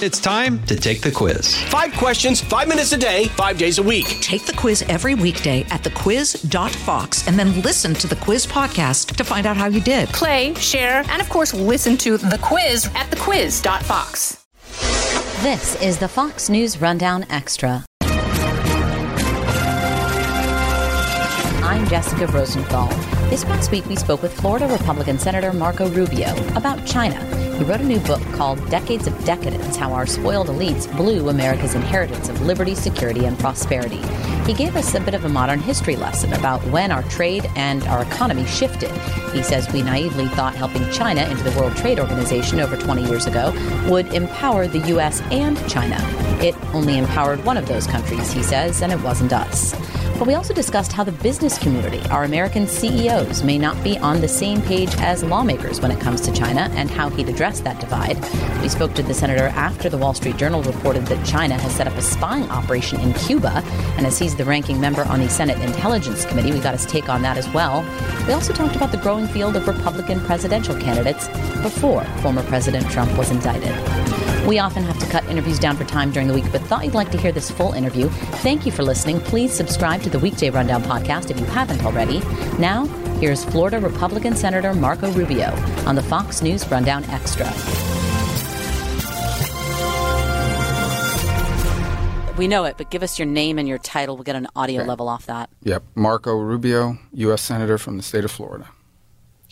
It's time to take the quiz. Five questions, five minutes a day, five days a week. Take the quiz every weekday at thequiz.fox and then listen to the quiz podcast to find out how you did. Play, share, and of course, listen to the quiz at thequiz.fox. This is the Fox News Rundown Extra. I'm Jessica Rosenthal. This past week, we spoke with Florida Republican Senator Marco Rubio about China. He wrote a new book called Decades of Decadence How Our Spoiled Elites Blew America's Inheritance of Liberty, Security, and Prosperity. He gave us a bit of a modern history lesson about when our trade and our economy shifted. He says we naively thought helping China into the World Trade Organization over 20 years ago would empower the U.S. and China. It only empowered one of those countries, he says, and it wasn't us. But we also discussed how the business community, our American CEOs, may not be on the same page as lawmakers when it comes to China and how he'd address that divide. We spoke to the senator after the Wall Street Journal reported that China has set up a spying operation in Cuba. And as he's the ranking member on the Senate Intelligence Committee, we got his take on that as well. We also talked about the growing field of Republican presidential candidates before former President Trump was indicted. We often have to cut interviews down for time during the week, but thought you'd like to hear this full interview. Thank you for listening. Please subscribe to the Weekday Rundown podcast if you haven't already. Now, here's Florida Republican Senator Marco Rubio on the Fox News Rundown Extra. We know it, but give us your name and your title. We'll get an audio Okay. level off that. Yep, Marco Rubio, U.S. Senator from the state of Florida.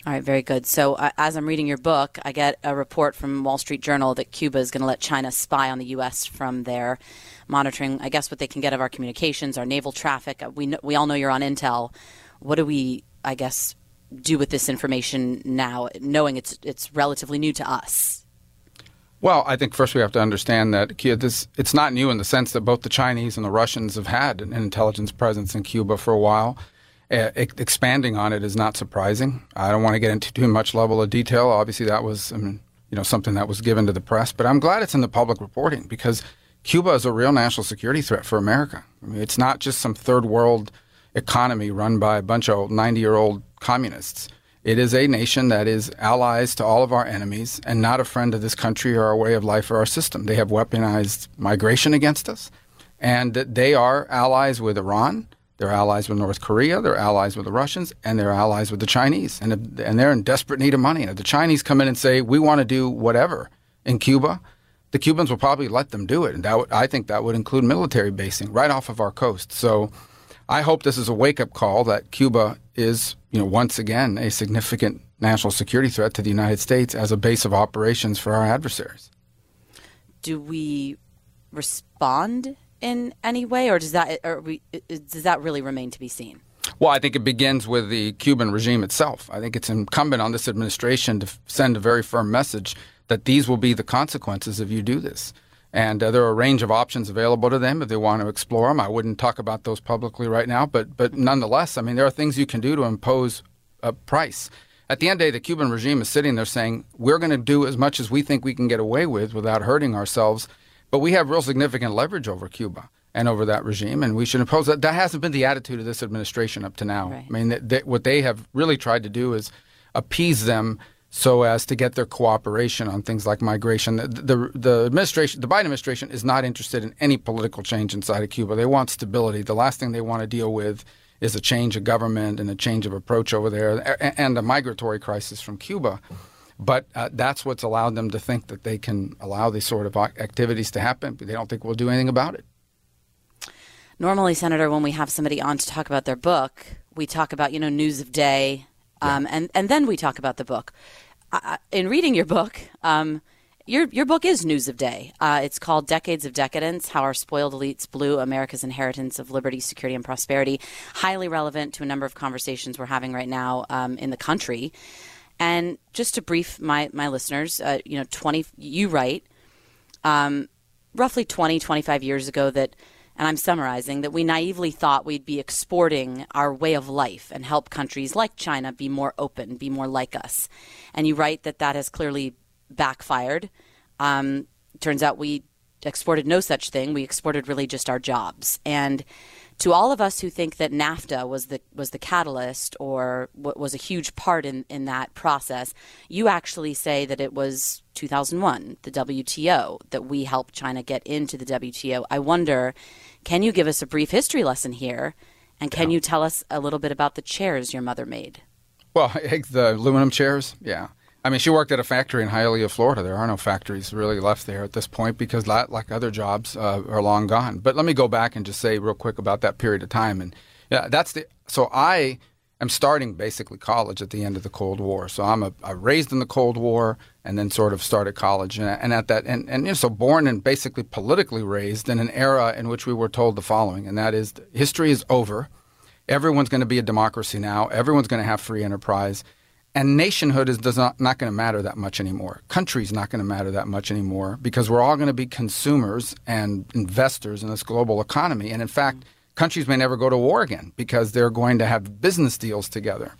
All right, very good. So, uh, as I'm reading your book, I get a report from Wall Street Journal that Cuba is going to let China spy on the U.S. from there, monitoring, I guess, what they can get of our communications, our naval traffic. Uh, We we all know you're on Intel. What do we, I guess, do with this information now, knowing it's it's relatively new to us? Well, I think first we have to understand that this it's not new in the sense that both the Chinese and the Russians have had an intelligence presence in Cuba for a while. Uh, e- expanding on it is not surprising. I don't want to get into too much level of detail. Obviously, that was I mean, you know something that was given to the press, but I'm glad it's in the public reporting because Cuba is a real national security threat for America. I mean, it's not just some third world economy run by a bunch of 90 year old communists. It is a nation that is allies to all of our enemies and not a friend of this country or our way of life or our system. They have weaponized migration against us, and they are allies with Iran. They're allies with North Korea. They're allies with the Russians, and they're allies with the Chinese. And, and they're in desperate need of money. And if the Chinese come in and say, we want to do whatever in Cuba, the Cubans will probably let them do it. And that would, I think that would include military basing right off of our coast. So I hope this is a wake up call that Cuba is, you know, once again a significant national security threat to the United States as a base of operations for our adversaries. Do we respond in any way, or does that or we, does that really remain to be seen? Well, I think it begins with the Cuban regime itself. I think it's incumbent on this administration to send a very firm message that these will be the consequences if you do this. And uh, there are a range of options available to them if they want to explore them. I wouldn't talk about those publicly right now, but but nonetheless, I mean, there are things you can do to impose a price. At the end of the day, the Cuban regime is sitting there saying, we're going to do as much as we think we can get away with without hurting ourselves. But we have real significant leverage over Cuba and over that regime, and we should impose that. That hasn't been the attitude of this administration up to now. Right. I mean, that, that what they have really tried to do is appease them so as to get their cooperation on things like migration. The, the, the administration, the Biden administration, is not interested in any political change inside of Cuba. They want stability. The last thing they want to deal with is a change of government and a change of approach over there, a- and a migratory crisis from Cuba. But uh, that's what's allowed them to think that they can allow these sort of activities to happen. But they don't think we'll do anything about it. Normally, Senator, when we have somebody on to talk about their book, we talk about you know news of day, um, and and then we talk about the book. I- in reading your book, um, your your book is news of day. Uh, it's called Decades of Decadence: How Our Spoiled Elites Blew America's Inheritance of Liberty, Security, and Prosperity. Highly relevant to a number of conversations we're having right now um, in the country. And just to brief my my listeners, uh, you know, twenty you write um, roughly 20, 25 years ago that, and I'm summarizing, that we naively thought we'd be exporting our way of life and help countries like China be more open, be more like us. And you write that that has clearly backfired. Um, turns out we exported no such thing. We exported really just our jobs. And to all of us who think that NAFTA was the was the catalyst or was a huge part in, in that process, you actually say that it was 2001, the WTO, that we helped China get into the WTO. I wonder, can you give us a brief history lesson here? And can yeah. you tell us a little bit about the chairs your mother made? Well, the aluminum chairs, yeah. I mean, she worked at a factory in Hialeah, Florida. There are no factories really left there at this point because, like other jobs, uh, are long gone. But let me go back and just say real quick about that period of time. And yeah, that's the so I am starting basically college at the end of the Cold War. So I'm a, I raised in the Cold War and then sort of started college. And, and at that and, and you know, so born and basically politically raised in an era in which we were told the following, and that is history is over. Everyone's going to be a democracy now. Everyone's going to have free enterprise and nationhood is does not, not going to matter that much anymore. Country's not going to matter that much anymore because we're all going to be consumers and investors in this global economy. And in fact, countries may never go to war again because they're going to have business deals together.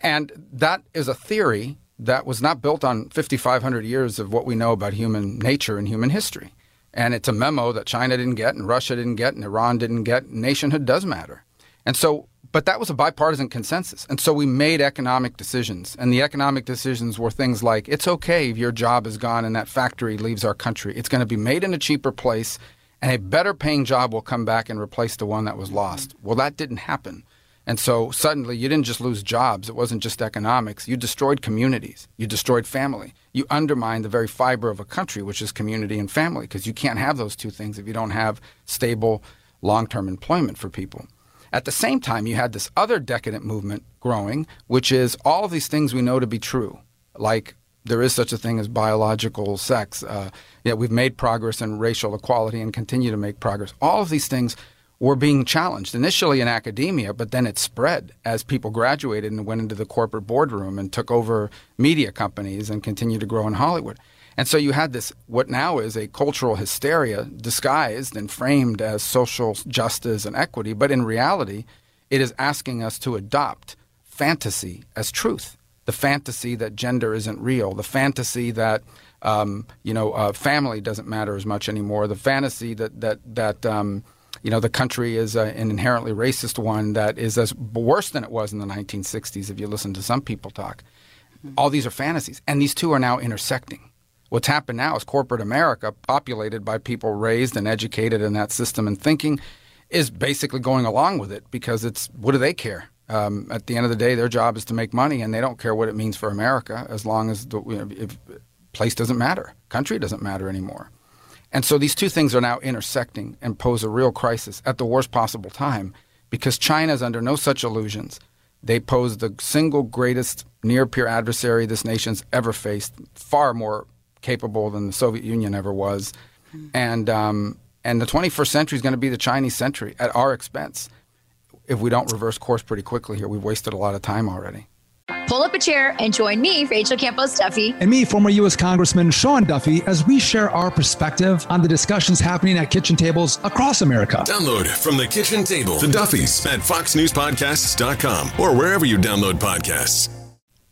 And that is a theory that was not built on 5,500 years of what we know about human nature and human history. And it's a memo that China didn't get, and Russia didn't get, and Iran didn't get. Nationhood does matter. And so but that was a bipartisan consensus. And so we made economic decisions. And the economic decisions were things like it's okay if your job is gone and that factory leaves our country. It's going to be made in a cheaper place, and a better paying job will come back and replace the one that was lost. Well, that didn't happen. And so suddenly you didn't just lose jobs. It wasn't just economics. You destroyed communities. You destroyed family. You undermined the very fiber of a country, which is community and family, because you can't have those two things if you don't have stable long term employment for people. At the same time, you had this other decadent movement growing, which is all of these things we know to be true, like there is such a thing as biological sex. Uh, yeah, we've made progress in racial equality and continue to make progress. All of these things were being challenged initially in academia, but then it spread as people graduated and went into the corporate boardroom and took over media companies and continued to grow in Hollywood. And so you had this, what now is a cultural hysteria disguised and framed as social justice and equity, but in reality, it is asking us to adopt fantasy as truth. The fantasy that gender isn't real, the fantasy that um, you know uh, family doesn't matter as much anymore, the fantasy that that that um, you know the country is an inherently racist one that is as worse than it was in the 1960s. If you listen to some people talk, mm-hmm. all these are fantasies, and these two are now intersecting. What's happened now is corporate America, populated by people raised and educated in that system and thinking, is basically going along with it because it's what do they care? Um, at the end of the day, their job is to make money, and they don't care what it means for America as long as the you know, if place doesn't matter, country doesn't matter anymore. And so these two things are now intersecting and pose a real crisis at the worst possible time because China is under no such illusions. They pose the single greatest near peer adversary this nation's ever faced, far more capable than the Soviet Union ever was. And, um, and the 21st century is going to be the Chinese century at our expense if we don't reverse course pretty quickly here. We've wasted a lot of time already. Pull up a chair and join me, Rachel Campos Duffy. And me, former U.S. Congressman Sean Duffy, as we share our perspective on the discussions happening at kitchen tables across America. Download from the kitchen table the Duffys at foxnewspodcasts.com or wherever you download podcasts.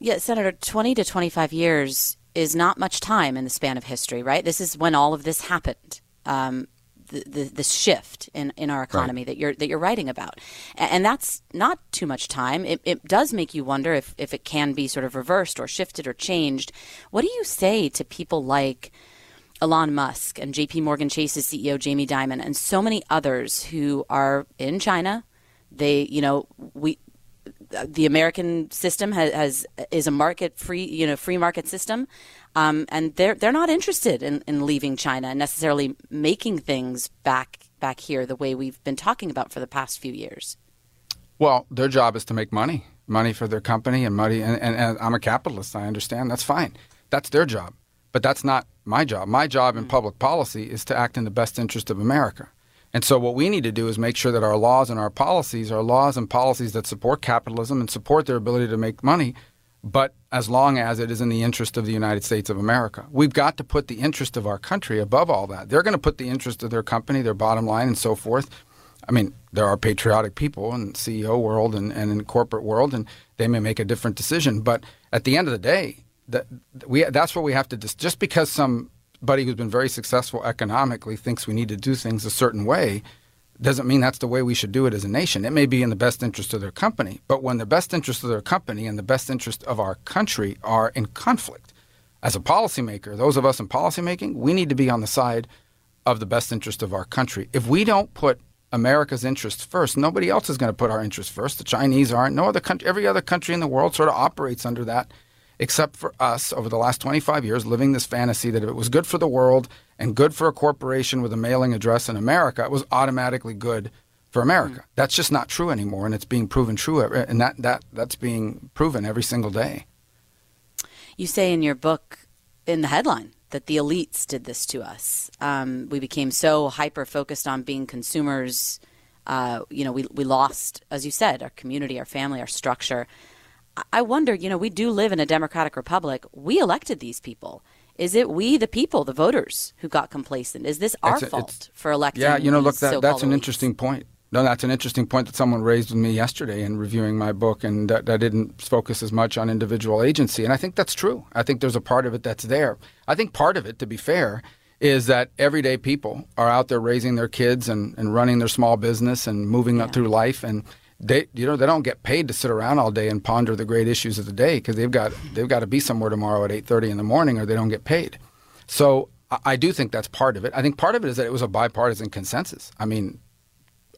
Yeah, Senator, 20 to 25 years is not much time in the span of history, right? This is when all of this happened. Um, the, the, this shift in, in our economy right. that you're that you're writing about, and that's not too much time. It, it does make you wonder if, if it can be sort of reversed or shifted or changed. What do you say to people like Elon Musk and J.P. Morgan Chase's CEO Jamie Dimon and so many others who are in China? They, you know, we the American system has, has, is a market free you know free market system, um, and they're they're not interested in, in leaving China and necessarily making things back back here the way we've been talking about for the past few years. Well, their job is to make money, money for their company and money. And, and, and I'm a capitalist. I understand. That's fine. That's their job, but that's not my job. My job in mm-hmm. public policy is to act in the best interest of America. And so, what we need to do is make sure that our laws and our policies are laws and policies that support capitalism and support their ability to make money, but as long as it is in the interest of the United States of America. We've got to put the interest of our country above all that. They're going to put the interest of their company, their bottom line, and so forth. I mean, there are patriotic people in CEO world and, and in the corporate world, and they may make a different decision. But at the end of the day, that we, that's what we have to dis- just because some somebody who's been very successful economically thinks we need to do things a certain way, doesn't mean that's the way we should do it as a nation. It may be in the best interest of their company, but when the best interest of their company and the best interest of our country are in conflict, as a policymaker, those of us in policymaking, we need to be on the side of the best interest of our country. If we don't put America's interests first, nobody else is going to put our interests first. The Chinese aren't. No other country, every other country in the world sort of operates under that, except for us over the last 25 years living this fantasy that if it was good for the world and good for a corporation with a mailing address in America, it was automatically good for America. Mm. That's just not true anymore, and it's being proven true, and that, that that's being proven every single day. You say in your book, in the headline, that the elites did this to us. Um, we became so hyper focused on being consumers. Uh, you know, we, we lost, as you said, our community, our family, our structure. I wonder, you know, we do live in a democratic republic. We elected these people. Is it we, the people, the voters, who got complacent? Is this our fault for electing? Yeah, you know, look, that, that's an elites? interesting point. No, that's an interesting point that someone raised with me yesterday in reviewing my book, and that, that didn't focus as much on individual agency. And I think that's true. I think there's a part of it that's there. I think part of it, to be fair, is that everyday people are out there raising their kids and, and running their small business and moving yeah. up through life. And they, you know, they don't get paid to sit around all day and ponder the great issues of the day because they've got they've got to be somewhere tomorrow at eight thirty in the morning, or they don't get paid. So I do think that's part of it. I think part of it is that it was a bipartisan consensus. I mean,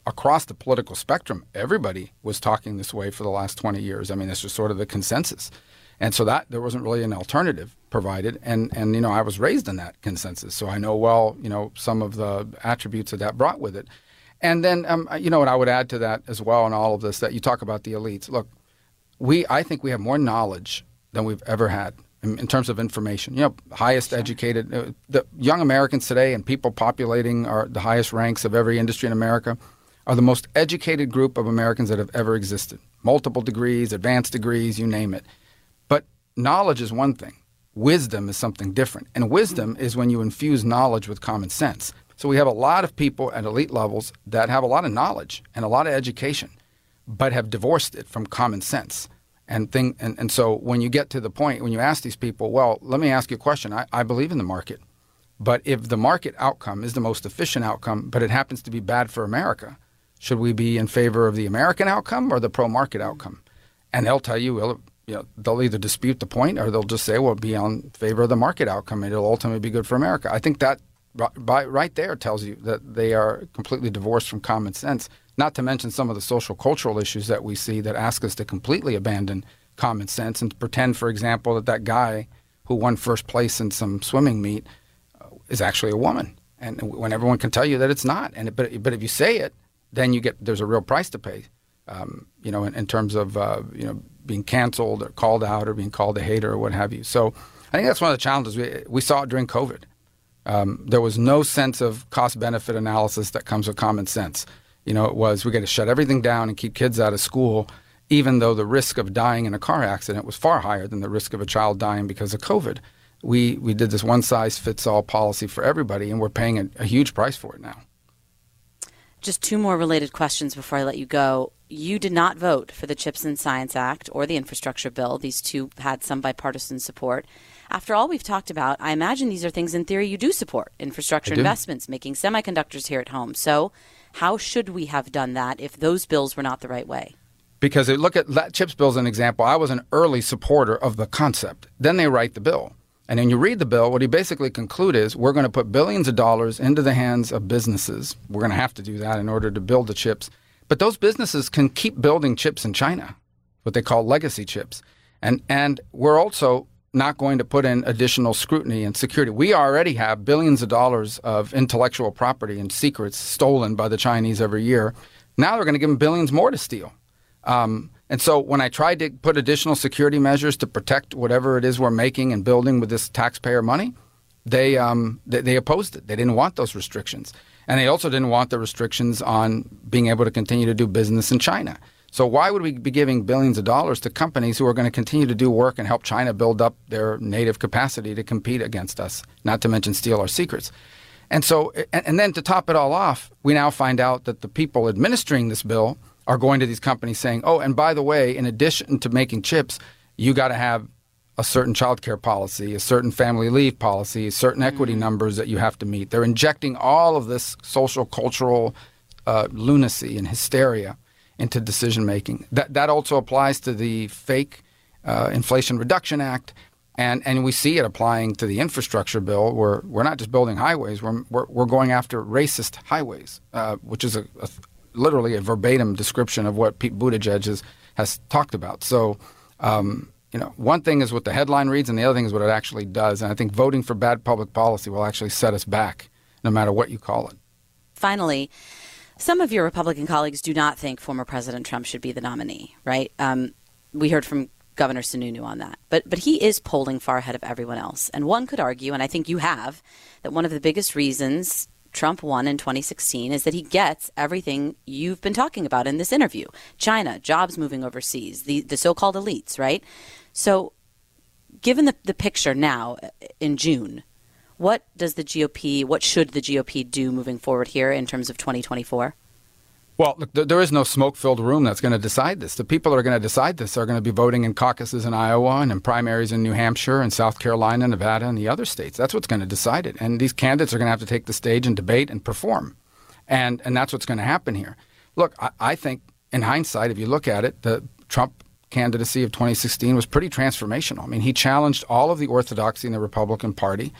across the political spectrum, everybody was talking this way for the last 20 years. I mean, this was sort of the consensus. And so that there wasn't really an alternative provided. And, and, you know, I was raised in that consensus. So I know well, you know, some of the attributes that that brought with it. And then, um, you know, what I would add to that as well in all of this that you talk about the elites. Look, we, I think we have more knowledge than we've ever had in, in terms of information. You know, highest sure. educated, uh, the young Americans today and people populating are the highest ranks of every industry in America are the most educated group of Americans that have ever existed. Multiple degrees, advanced degrees, you name it. But knowledge is one thing. Wisdom is something different. And wisdom is when you infuse knowledge with common sense. So we have a lot of people at elite levels that have a lot of knowledge and a lot of education, but have divorced it from common sense. And, thing, and, and so when you get to the point, when you ask these people, well, let me ask you a question. I, I believe in the market. But if the market outcome is the most efficient outcome, but it happens to be bad for America, should we be in favor of the American outcome or the pro market outcome? And they'll tell you, well, you know, they'll either dispute the point or they'll just say, well, be on favor of the market outcome and it'll ultimately be good for America. I think that right there tells you that they are completely divorced from common sense, not to mention some of the social cultural issues that we see that ask us to completely abandon common sense and pretend, for example, that that guy who won first place in some swimming meet uh, is actually a woman. And when everyone can tell you that it's not. And but, but if you say it, then you get there's a real price to pay. Um, you know, in, in terms of uh, you know being canceled or called out or being called a hater or what have you. So I think that's one of the challenges we we saw it during COVID. Um, there was no sense of cost benefit analysis that comes with common sense. You know, it was we got to shut everything down and keep kids out of school, even though the risk of dying in a car accident was far higher than the risk of a child dying because of COVID. We we did this one size fits all policy for everybody, and we're paying a, a huge price for it now. Just two more related questions before I let you go. You did not vote for the CHIPS and Science Act or the infrastructure bill. These two had some bipartisan support. After all we've talked about, I imagine these are things in theory you do support infrastructure investments, making semiconductors here at home. So, how should we have done that if those bills were not the right way? Because look at CHIPS bill as an example. I was an early supporter of the concept. Then they write the bill. And then you read the bill, what he basically conclude is we're going to put billions of dollars into the hands of businesses. We're going to have to do that in order to build the chips. But those businesses can keep building chips in China, what they call legacy chips. And and we're also not going to put in additional scrutiny and security. We already have billions of dollars of intellectual property and secrets stolen by the Chinese every year. Now they're going to give them billions more to steal. Um, and so when I tried to put additional security measures to protect whatever it is we're making and building with this taxpayer money, they, um, they, they opposed it. They didn't want those restrictions. And they also didn't want the restrictions on being able to continue to do business in China. So why would we be giving billions of dollars to companies who are going to continue to do work and help China build up their native capacity to compete against us, not to mention steal our secrets? And so, and, and then to top it all off, we now find out that the people administering this bill are going to these companies saying, "Oh, and by the way, in addition to making chips, you got to have a certain child care policy, a certain family leave policy, certain equity Mm-hmm. numbers that you have to meet. They're injecting all of this social, cultural uh, lunacy and hysteria into decision making. That that also applies to the fake uh, Inflation Reduction Act, and and we see it applying to the infrastructure bill. Where we're not just building highways, we're we're, we're going after racist highways, uh, which is a, a literally a verbatim description of what Pete Buttigieg has, has talked about. So. Um, you know, one thing is what the headline reads, and the other thing is what it actually does. And I think voting for bad public policy will actually set us back, no matter what you call it. Finally, some of your Republican colleagues do not think former President Trump should be the nominee, right? Um, we heard from Governor Sununu on that, but but he is polling far ahead of everyone else, and one could argue, and I think you have, that one of the biggest reasons Trump won in 2016 is that he gets everything you've been talking about in this interview: China, jobs moving overseas, the the so-called elites, right? So, given the the picture now uh, in June, what does the GOP, what should the GOP do moving forward here in terms of 2024? Well, look, there- is no smoke-filled room that's going to decide this. The people that are going to decide this are going to be voting in caucuses in Iowa and in primaries in New Hampshire and South Carolina, Nevada, and the other states. That's what's going to decide it. And these candidates are going to have to take the stage and debate and perform. And and that's what's going to happen here. Look, I, I think in hindsight, if you look at it, the Trump candidacy of 2016 was pretty transformational. I mean, he challenged all of the orthodoxy in the Republican Party,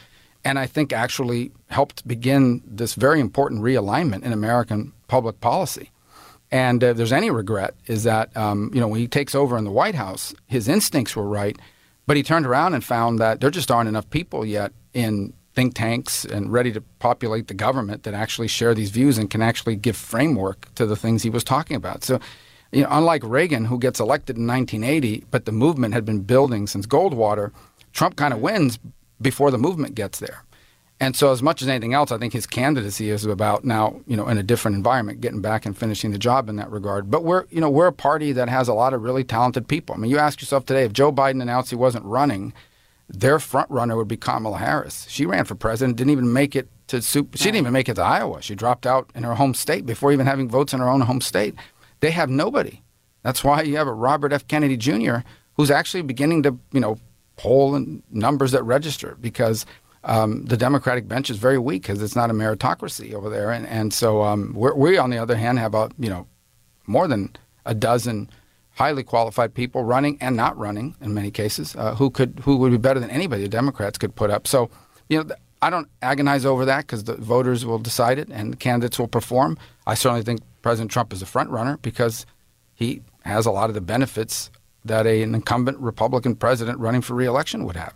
and I think actually helped begin this very important realignment in American public policy. And uh, if there's any regret, is that um, you know when he takes over in the White House, his instincts were right, but he turned around and found that there just aren't enough people yet in think tanks and ready to populate the government that actually share these views and can actually give framework to the things he was talking about. So, you know, unlike Reagan, who gets elected in 1980, but the movement had been building since Goldwater, Trump kind of wins before the movement gets there. And so, as much as anything else, I think his candidacy is about now, you know, in a different environment, getting back and finishing the job in that regard. But we're, you know, we're a party that has a lot of really talented people. I mean, you ask yourself today, if Joe Biden announced he wasn't running, their front runner would be Kamala Harris. She ran for president, didn't even make it to super, she didn't even make it to Iowa. She dropped out in her home state before even having votes in her own home state. They have nobody. That's why you have a Robert F. Kennedy Jr. who's actually beginning to, you know, poll in numbers that register because um, the Democratic bench is very weak because it's not a meritocracy over there, and and so um, we on the other hand have a you know more than a dozen highly qualified people running and not running in many cases uh, who could who would be better than anybody the Democrats could put up. So you know. I don't agonize over that because the voters will decide it and the candidates will perform. I certainly think President Trump is a front runner because he has a lot of the benefits that a, an incumbent Republican president running for reelection would have.